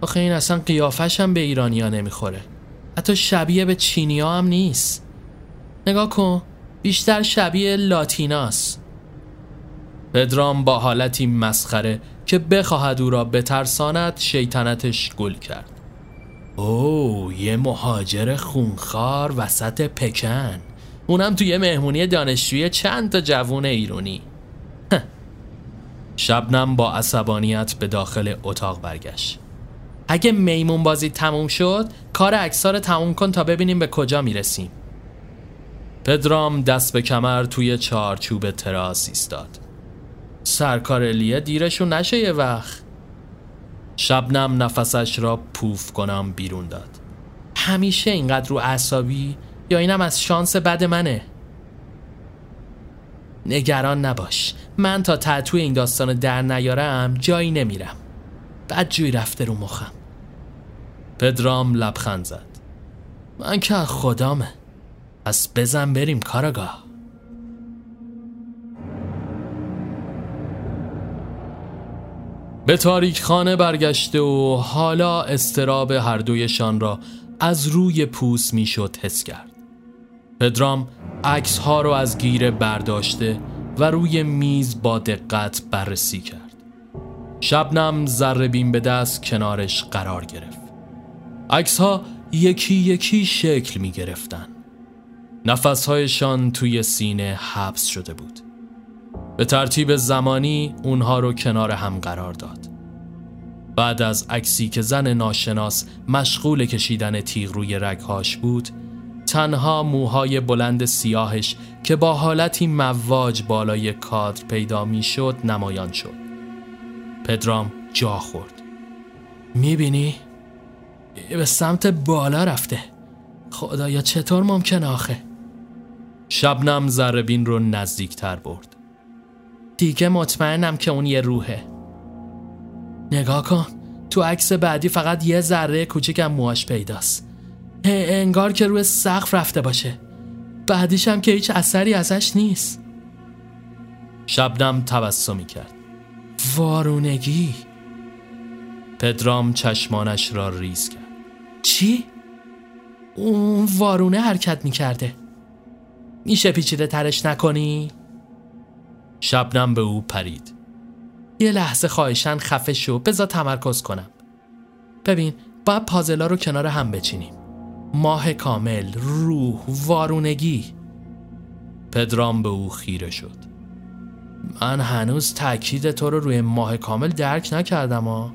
آخه این اصلا قیافش هم به ایرانیا نمی‌خوره. حتی شبیه به چینیا هم نیست. نگاه کن. بیشتر شبیه لاتیناست پدرام با حالتی مسخره که بخواهد او را بترساند شیطنتش گل کرد. او یه مهاجر خونخوار وسط پکن. اونم توی مهمونی دانشجوی چند تا جوون ایرونی. شبنم با عصبانیت به داخل اتاق برگشت. اگه میمون بازی تموم شد کار اکسار تموم کن تا ببینیم به کجا می‌رسیم. پدرام دست به کمر توی چارچوب تراس ایستاد. سرکار لیه دیرشون نشه یه وقت. شبنم نفسش را پوف کنم بیرون داد. همیشه اینقدر رو عصابی یا اینم از شانس بد منه؟ نگران نباش. من تا تعطوی این داستان در نیارم جایی نمیرم. بعد جوی رفته رو مخم. پدرام لبخند زد. من که خدامه. پس بزن بریم کاراگاه به تاریک خانه برگشته و حالا استراب هر دویشان را از روی پوست می‌شد حس کرد. پدرام عکس ها رو از گیره برداشته و روی میز با دقت بررسی کرد. شبنم ذره بین به دست کنارش قرار گرفت. عکس ها یکی یکی شکل می گرفتن نفسهایشان توی سینه حبس شده بود. به ترتیب زمانی اونها رو کنار هم قرار داد. بعد از عکسی که زن ناشناس مشغول کشیدن تیغ روی رگهاش بود تنها موهای بلند سیاهش که با حالتی مواج بالای کادر پیدا می شد نمایان شد. پدرام جا خورد. می‌بینی؟ به سمت بالا رفته. خدایا چطور ممکن آخه؟ شبنم زربین رو نزدیکتر برد. دیگه مطمئنم که اون یه روحه. نگاه کن تو عکس بعدی فقط یه ذره کوچیکم موهاش پیداست. انگار که روی سقف رفته باشه. بعدیش هم که هیچ اثری ازش نیست. شبنم تبسمی کرد وارونگی. پدرام چشمانش را ریز کرد. چی؟ اون وارونه حرکت می‌کرده. میشه پیچیده ترش نکنی؟ شبنم به او پرید. یه لحظه خواهشن خفه شو بذار تمرکز کنم. ببین باید پازلا رو کنار هم بچینیم. ماه کامل روح وارونگی. پدرام به او خیره شد. من هنوز تاکید تو رو روی ماه کامل درک نکردم ها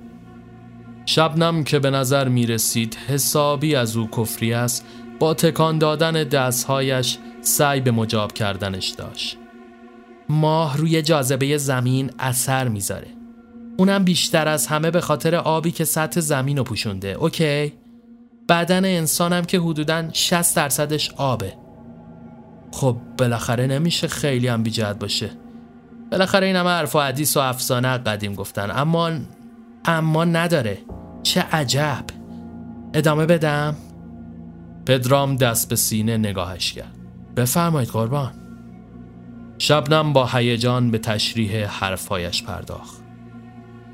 شبنم که به نظر می رسید حسابی از او کفری است با تکان دادن دستهایش سعی به مجاب کردنش داشت. ماه روی جاذبه زمین اثر می‌ذاره. اونم بیشتر از همه به خاطر آبی که سطح زمین رو پوشونده. اوکی؟ بدن انسانم که حدوداً 60 درصدش آبه. خب بالاخره نمیشه خیلی هم بیجهت باشه. بالاخره این همه حرف و حدیث و افسانه قدیم گفتن. اما اما نداره. چه عجب. ادامه بدم. پدرام دست به سینه نگاهش کرد. بفرمایید قربان. شبنم با هیجان به تشریح حرفهایش پرداخت.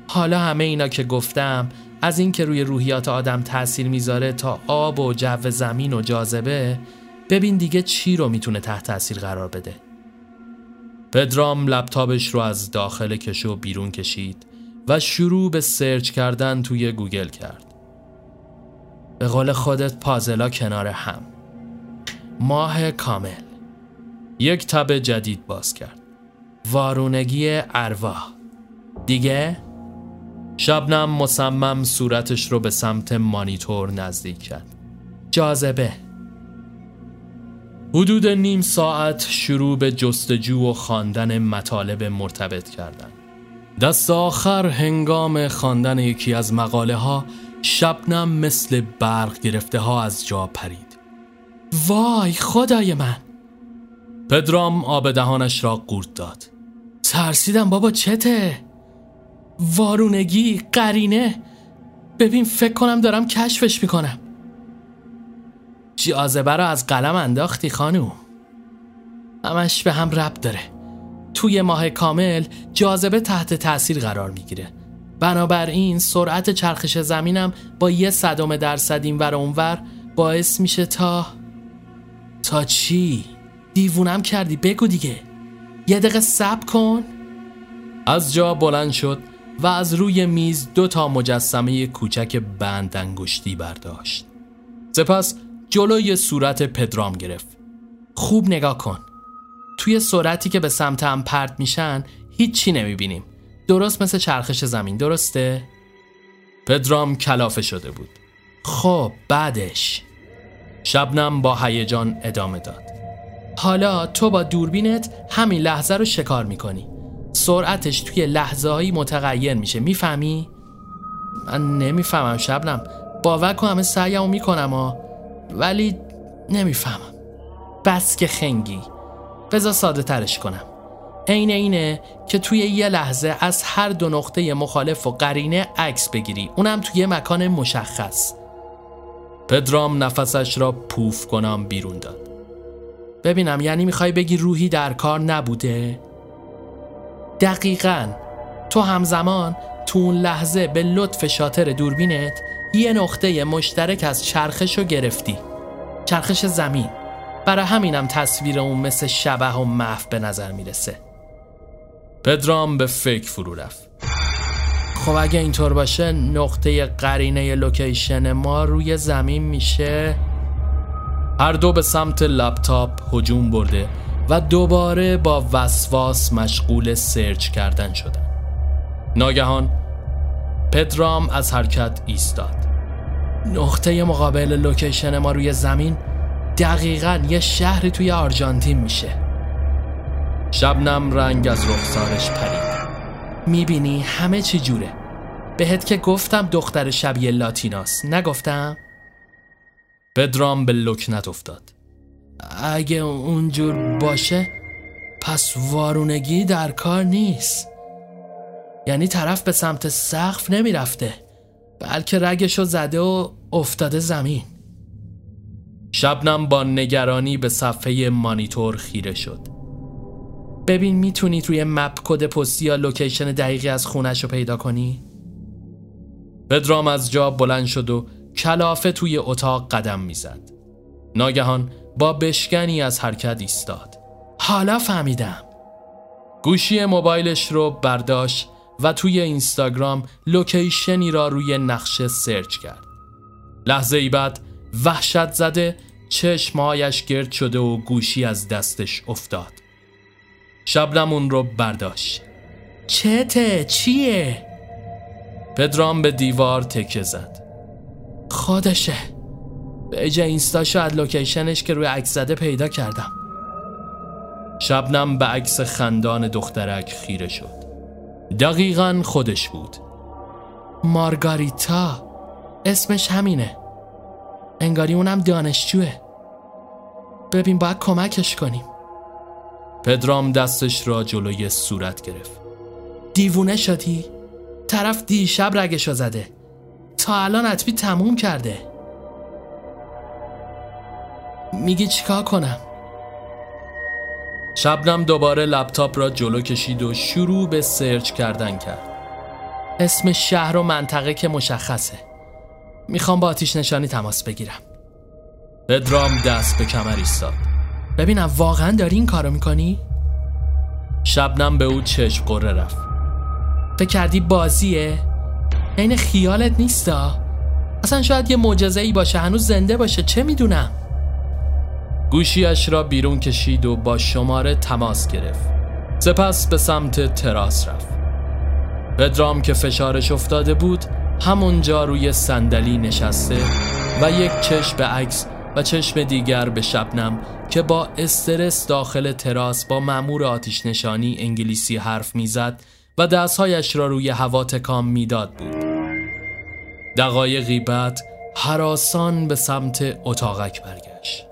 حالا همه اینا که گفتم از اینکه روی روحیات آدم تاثیر می‌ذاره تا آب و جو زمین و جاذبه ببین دیگه چی رو می‌تونه تحت تاثیر قرار بده. پدرام لپتاپش رو از داخل کشو بیرون کشید و شروع به search کردن توی گوگل کرد. به قول خودت پازلا کنار هم. ماه کامل. یک تب جدید باز کرد. وارونگی ارواح. دیگه؟ شبنم مصمم صورتش رو به سمت مانیتور نزدیک کرد. جاذبه. حدود نیم ساعت شروع به جستجو و خواندن مطالب مرتبط کردن. دست آخر هنگام خواندن یکی از مقاله ها شبنم مثل برق گرفته ها از جا پرید. وای خدای من. پدرام آب دهانش را قورت داد. ترسیدم بابا چته؟ وارونگی قرینه. ببین فکر کنم دارم کشفش می‌کنم. جاذبه را از قلم انداختی خانوم. همش به هم رب داره. توی ماه کامل جاذبه تحت تاثیر قرار می‌گیره. بنابراین سرعت چرخش زمینم با یه صدم درصد این ور اونور باعث میشه تا تا چی؟ دیوونم کردی بگو دیگه. یه دقیقه سب کن. از جا بلند شد و از روی میز دو تا مجسمه کوچک بند انگشتی برداشت. سپس جلوی صورت پدرام گرفت. خوب نگاه کن. توی سرعتی که به سمت هم پرت میشن هیچی نمی‌بینیم. درست مثل چرخش زمین درسته؟ پدرام کلافه شده بود. خب بعدش؟ شبنم با هیجان ادامه داد. حالا تو با دوربینت همین لحظه رو شکار می‌کنی. سرعتش توی لحظه هایی متغیر میشه می‌فهمی؟ من نمی‌فهمم شبنم. باور کن همه سعیمو می‌کنم ها ولی نمی‌فهمم. بس که خنگی. بذار ساده ترش کنم. عین اینه که توی یه لحظه از هر دو نقطه مخالف و قرینه عکس بگیری. اونم توی مکان مشخص. پدرام نفسش را پوف کنم بیرون داد. ببینم یعنی می‌خوای بگی روحی در کار نبوده؟ دقیقا. تو همزمان تو اون لحظه به لطف شاتر دوربینت یه نقطه مشترک از چرخش رو گرفتی. چرخش زمین. برای همینم تصویر اون مثل شبه و محو به نظر می‌رسه. پدرام به فکر فرو رفت. خب اگه اینطور باشه نقطه قرینه لوکیشن ما روی زمین میشه. هر دو به سمت لپتاپ هجوم برده و دوباره با وسواس مشغول search کردن شدن. ناگهان پدرام از حرکت ایستاد. نقطه مقابل location ما روی زمین دقیقا یه شهری توی آرژانتین میشه. شبنم رنگ از رخسارش پرید. می‌بینی همه چی جوره. بهت که گفتم دختر شبیه لاتیناس. نگفتم؟ پدرام به لکنت افتاد. اگه اونجور باشه پس وارونگی در کار نیست. یعنی طرف به سمت سقف نمی‌رفته بلکه رگشو زده و افتاده زمین. شبنم با نگرانی به صفحه مانیتور خیره شد. ببین می‌تونی روی مپ کد پستی یا لوکیشن دقیقی از خونش رو پیدا کنی؟ پدرام از جا بلند شد و کلافه توی اتاق قدم می‌زد. ناگهان با بشکنی از حرکت ایستاد. حالا فهمیدم. گوشی موبایلش رو برداشت و توی اینستاگرام لوکیشنی را روی نقشه سرچ کرد. لحظه ای بعد وحشت زده چشمهایش گرد شده و گوشی از دستش افتاد. شبنم اون رو برداشت. چته چیه؟ پدرام به دیوار تکه زد. خودشه به اینستا اینستاشو از لوکیشنش که روی عکس زده پیدا کردم. شبنم به عکس خندان دخترک خیره شد. دقیقا خودش بود. مارگاریتا. اسمش همینه. انگاری اونم دانشجوه. ببین باید کمکش کنیم. پدرام دستش را جلوی صورت گرفت. دیوونه شدی؟ طرف دیشب رگشو زده. تا الان حتمی تموم کرده. میگی چیکار کنم؟ شبنم دوباره لپتاپ را جلو کشید و شروع به سرچ کردن کرد. اسم شهر و منطقه که مشخصه. می‌خوام با آتیش نشانی تماس بگیرم. پدرام دست به کمر ایستاد. ببینم واقعا داری این کارو می‌کنی؟ شبنم به او چشم قره رفت فکر کردی بازیه؟ این خیالت نیستا؟ اصلا شاید یه معجزه ای باشه هنوز زنده باشه چه می‌دونم؟ گوشیش را بیرون کشید و با شماره تماس گرفت سپس به سمت تراس رفت پدرام که فشارش افتاده بود همونجا روی صندلی نشسته و یک چشم به عکس و چشم دیگر به شبنم که با استرس داخل تراس با مأمور آتیش نشانی انگلیسی حرف می‌زد و دستهایش را روی هوا تکام می‌داد بود. دقایقی بعد حراسان به سمت اتاقک برگشت.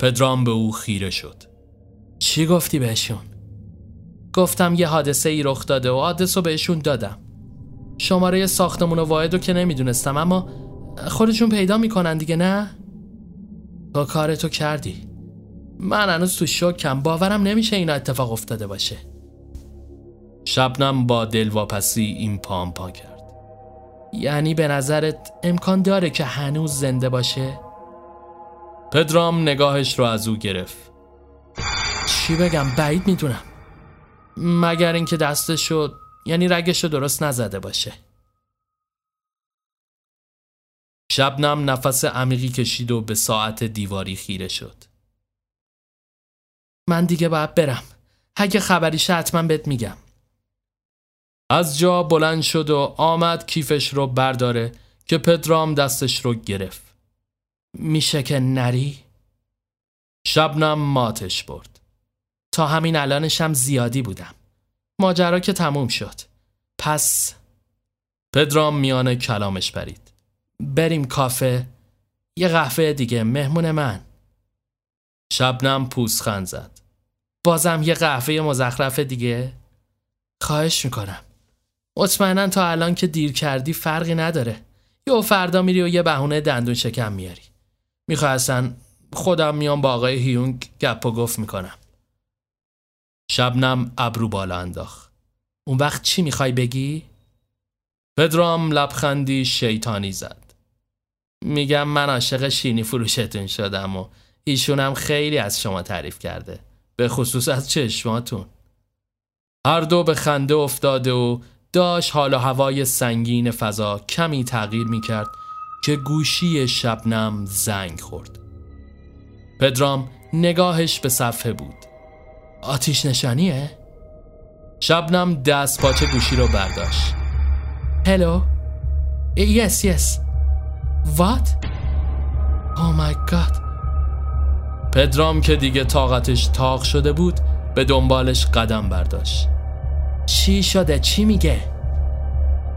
پدرام به او خیره شد. چی گفتی بهشون؟ گفتم یه حادثه ای رخ داده و آدرس رو بهشون دادم. شماره ساختمون و واحد رو که نمی‌دونستم اما خودشون پیدا می‌کنن دیگه نه؟ تو کارتو کردی. من هنوز تو شکم باورم نمیشه اینا اتفاق افتاده باشه. شبنم با دلواپسی این پام پا کرد. یعنی به نظرت امکان داره که هنوز زنده باشه؟ پدرام نگاهش رو از او گرفت. چی بگم بعید می‌دونم. مگر اینکه دستش شد یعنی رگش رو درست نزده باشه. شبنم نفس عمیقی کشید و به ساعت دیواری خیره شد. من دیگه باید برم. اگه خبریشه حتما بهت میگم. از جا بلند شد و آمد کیفش رو برداره که پدرام دستش رو گرفت. میشه که نری؟ شبنم ماتش برد تا همین الانشم زیادی بودم ماجرا که تموم شد پس پدرام میان کلامش برید بریم کافه یه قهوه دیگه مهمون من شبنم پوسخند زد. بازم یه قهوه مزخرف دیگه؟ خواهش می‌کنم. مطمئنا تا الان که دیر کردی فرقی نداره. یا فردا میری و یه بهونه دندون شکم میاری. می‌خوای خودم میام با آقای هیونگ گپ و گفت می‌کنم. شبنم ابرو بالا انداخت. اون وقت چی می‌خوای بگی؟ پدرام لبخندی شیطانی زد. میگم من عاشق شینی فروشتون شدم و ایشونم خیلی از شما تعریف کرده به خصوص از چشماتون. هر دو به خنده افتاده و داشت حال و هوای سنگین فضا کمی تغییر می‌کرد که گوشی شبنم زنگ خورد. پدرام نگاهش به صفحه بود. آتیش نشانیه؟ شبنم دست پاچه گوشی رو برداشت. هلو یس یس وات او مای گاد پدرام که دیگه طاقتش تاق شده بود به دنبالش قدم برداشت. چی شده؟ چی میگه؟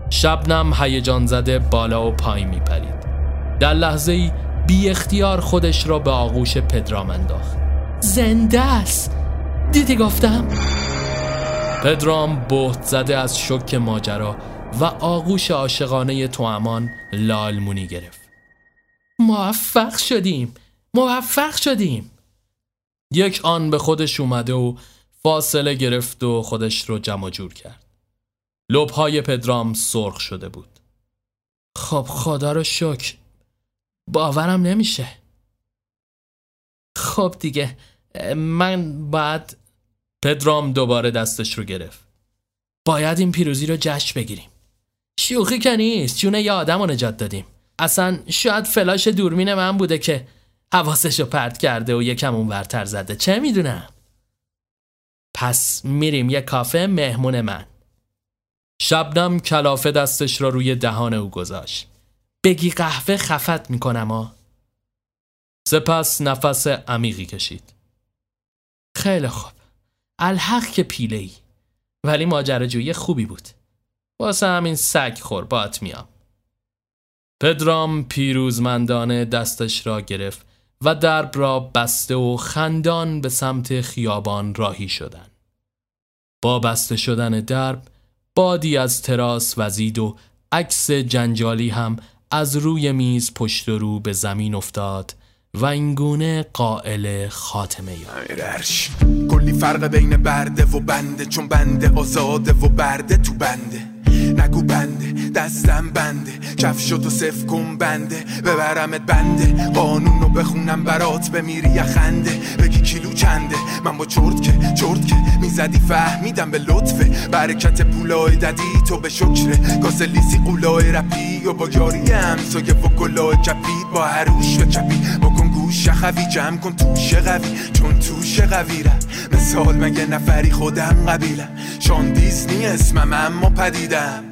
شبنم هیجان زده بالا و پایین میپرید. در لحظه ای بی اختیار خودش را به آغوش پدرام انداخت. زنده است. دیدی گفتم؟ پدرام بهت زده از شک ماجرا و آغوش عاشقانه توامان لالمونی گرفت. موفق شدیم. موفق شدیم. یک آن به خودش اومده و فاصله گرفت و خودش رو جمع جور کرد. لبهای پدرام سرخ شده بود. خب خدا رو شکر. باورم نمیشه. خب دیگه من بعد پدرام دوباره دستش رو گرفت. باید این پیروزی رو جشن بگیریم. شوخی که نیست چونه یه آدم رو نجات دادیم. اصلا شاید فلاش دورمین من بوده که حواسش رو پرت کرده و یکم اون ورتر زده. چه می‌دونم؟ پس میریم یه کافه مهمون من. شبنم کلافه دستش را روی دهان او گذاشت. بگی قهوه خفت می‌کنم ها سپس نفس عمیقی کشید. خیلی خوب. الحق که پیله ای ولی ماجراجویی خوبی بود. واسه همین سگ خور بات میام. پدرام پیروزمندانه دستش را گرفت و درب را بسته و خندان به سمت خیابان راهی شدند. با بسته شدن درب بادی از تراس وزید و عکس جنجالی هم از روی میز پشت رو به زمین افتاد و اینگونه قائل خاتمه یا کلی فرق بین برده و بنده چون بنده آزاده و برده تو بنده نگو بنده دستم بنده. کفشتو صف کن بنده. ببرمت بنده. قانون رو بخونم برات بمیری یا خنده. بگی کیلو چنده. من با چرت که چرت که می‌زدی فهمیدم به لطفه. برکت پولای ددی تو به شکره. گازه لیسی قولای رپی و با یاری همسایه و گلای کپید با هروش و چپی بکن گوش خوی جمع کن توشه قوی. چون توشه قوی مثال مگه نفری خودم قبیلم شان دیزنی اسمم اما پدیدم.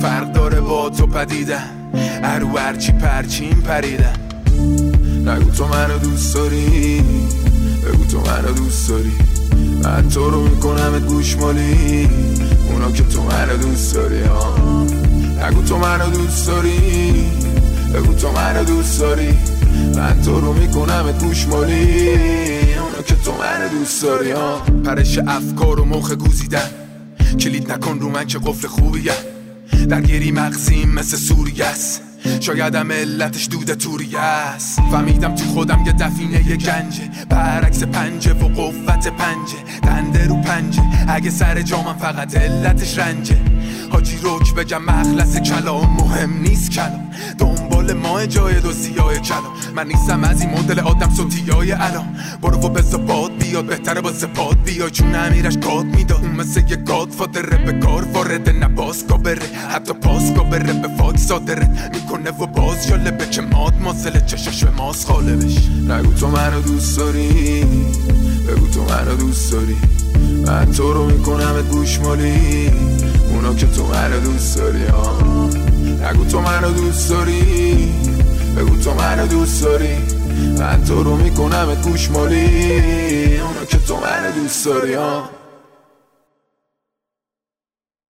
فرق داره با تو پدیدم ارو هرچی پرچین پریدم نگو تو منو دوست داری. بگو تو منو دوست داری. من تو رو می‌کنم گوشمالی. اونا که تو منو دوست داری نگو تو منو دوست داری. بگو تو منو دوست داری. من تو رو می‌کنم گوشمالی. اونا که تو منو دوست داری ها پرش افکار و مخ گوزیدن. کلید نکن رو من که قفل خوبیه درگیری مغزیم مثل سوریه است. شایدم علتش دود توری است. فهمیدم تو خودم یه دفینه یه گنجه. برعکس پنجه و قوت پنجه. دنده رو پنجه. اگه سر جامم فقط علتش رنجه. حاجی روک بگم مخلص کلام مهم نیست کلام. دنبال ما جای دو سیاه کلام. من نیستم از این مدل آدم های الان. برو و بزا باد بیاد بهتره با زباد بیای چون امیرش گاد می‌داد اون مثل یه گاد فادره به کار وارد نباس بره حتی پاس بره به فاک صادره. می‌کنه و باز جالبه که ماد مازل چشش به ماس خالبش. نگو تو منو دوست داری. بگو تو منو دوست داری. من تو رو می‌کنم گوشمالی. اونا که تو منو دوست داری نگو تو منو دوست داری. بگو تو منو دوست داری. من تو رو می‌کنم گوش مالی اونو که تو من دوست داری